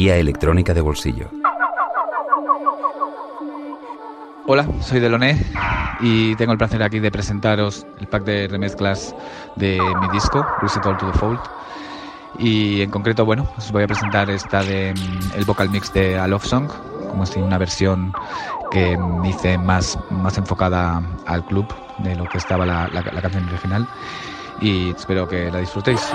guía electrónica de bolsillo. Hola, soy Deloné y tengo el placer aquí de presentaros el pack de remezclas de mi disco, Reset All to the Fold. Y en concreto, bueno, os voy a presentar esta de mm, el vocal mix de A Love Song, como si una versión que hice más, más enfocada al club de lo que estaba la, la canción original. Y espero que la disfrutéis.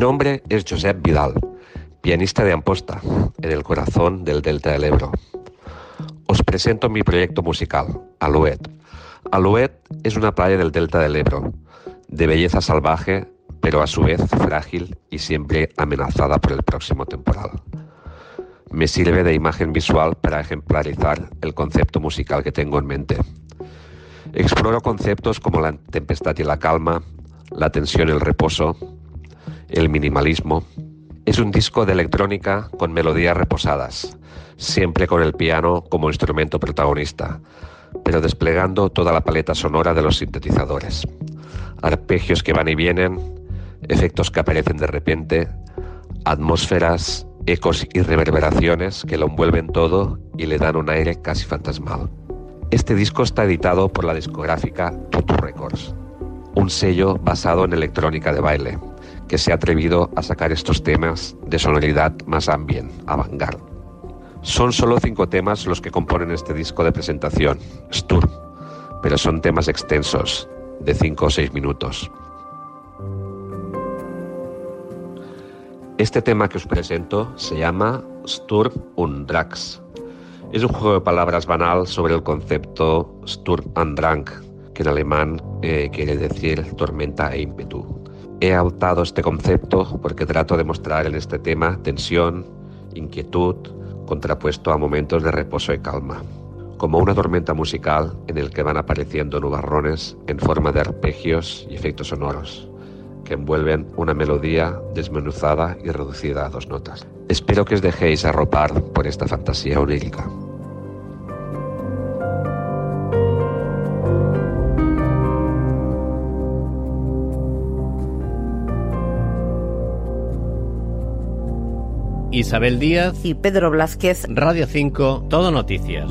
Nombre es Josep Vidal, pianista de Amposta, en el corazón del Delta del Ebro. Os presento mi proyecto musical, Alouet. Alouet es una playa del Delta del Ebro, de belleza salvaje, pero a su vez frágil y siempre amenazada por el próximo temporal. Me sirve de imagen visual para ejemplarizar el concepto musical que tengo en mente. Exploro conceptos como la tempestad y la calma, la tensión y el reposo, el minimalismo. Es un disco de electrónica con melodías reposadas, siempre con el piano como instrumento protagonista, pero desplegando toda la paleta sonora de los sintetizadores. Arpegios que van y vienen, efectos que aparecen de repente, atmósferas, ecos y reverberaciones que lo envuelven todo y le dan un aire casi fantasmal. Este disco está editado por la discográfica Tutu Records, un sello basado en electrónica de baile que se ha atrevido a sacar estos temas de sonoridad más ambient, avant Son solo cinco temas los que componen este disco de presentación, Sturm, pero son temas extensos, de cinco o seis minutos. Este tema que os presento se llama Sturm und Drax. Es un juego de palabras banal sobre el concepto Sturm und Drang, que en alemán eh, quiere decir tormenta e ímpetu. He adoptado este concepto porque trato de mostrar en este tema tensión, inquietud, contrapuesto a momentos de reposo y calma, como una tormenta musical en el que van apareciendo nubarrones en forma de arpegios y efectos sonoros, que envuelven una melodía desmenuzada y reducida a dos notas. Espero que os dejéis arropar por esta fantasía onírica. Isabel Díaz y Pedro Blázquez. Radio 5, Todo Noticias.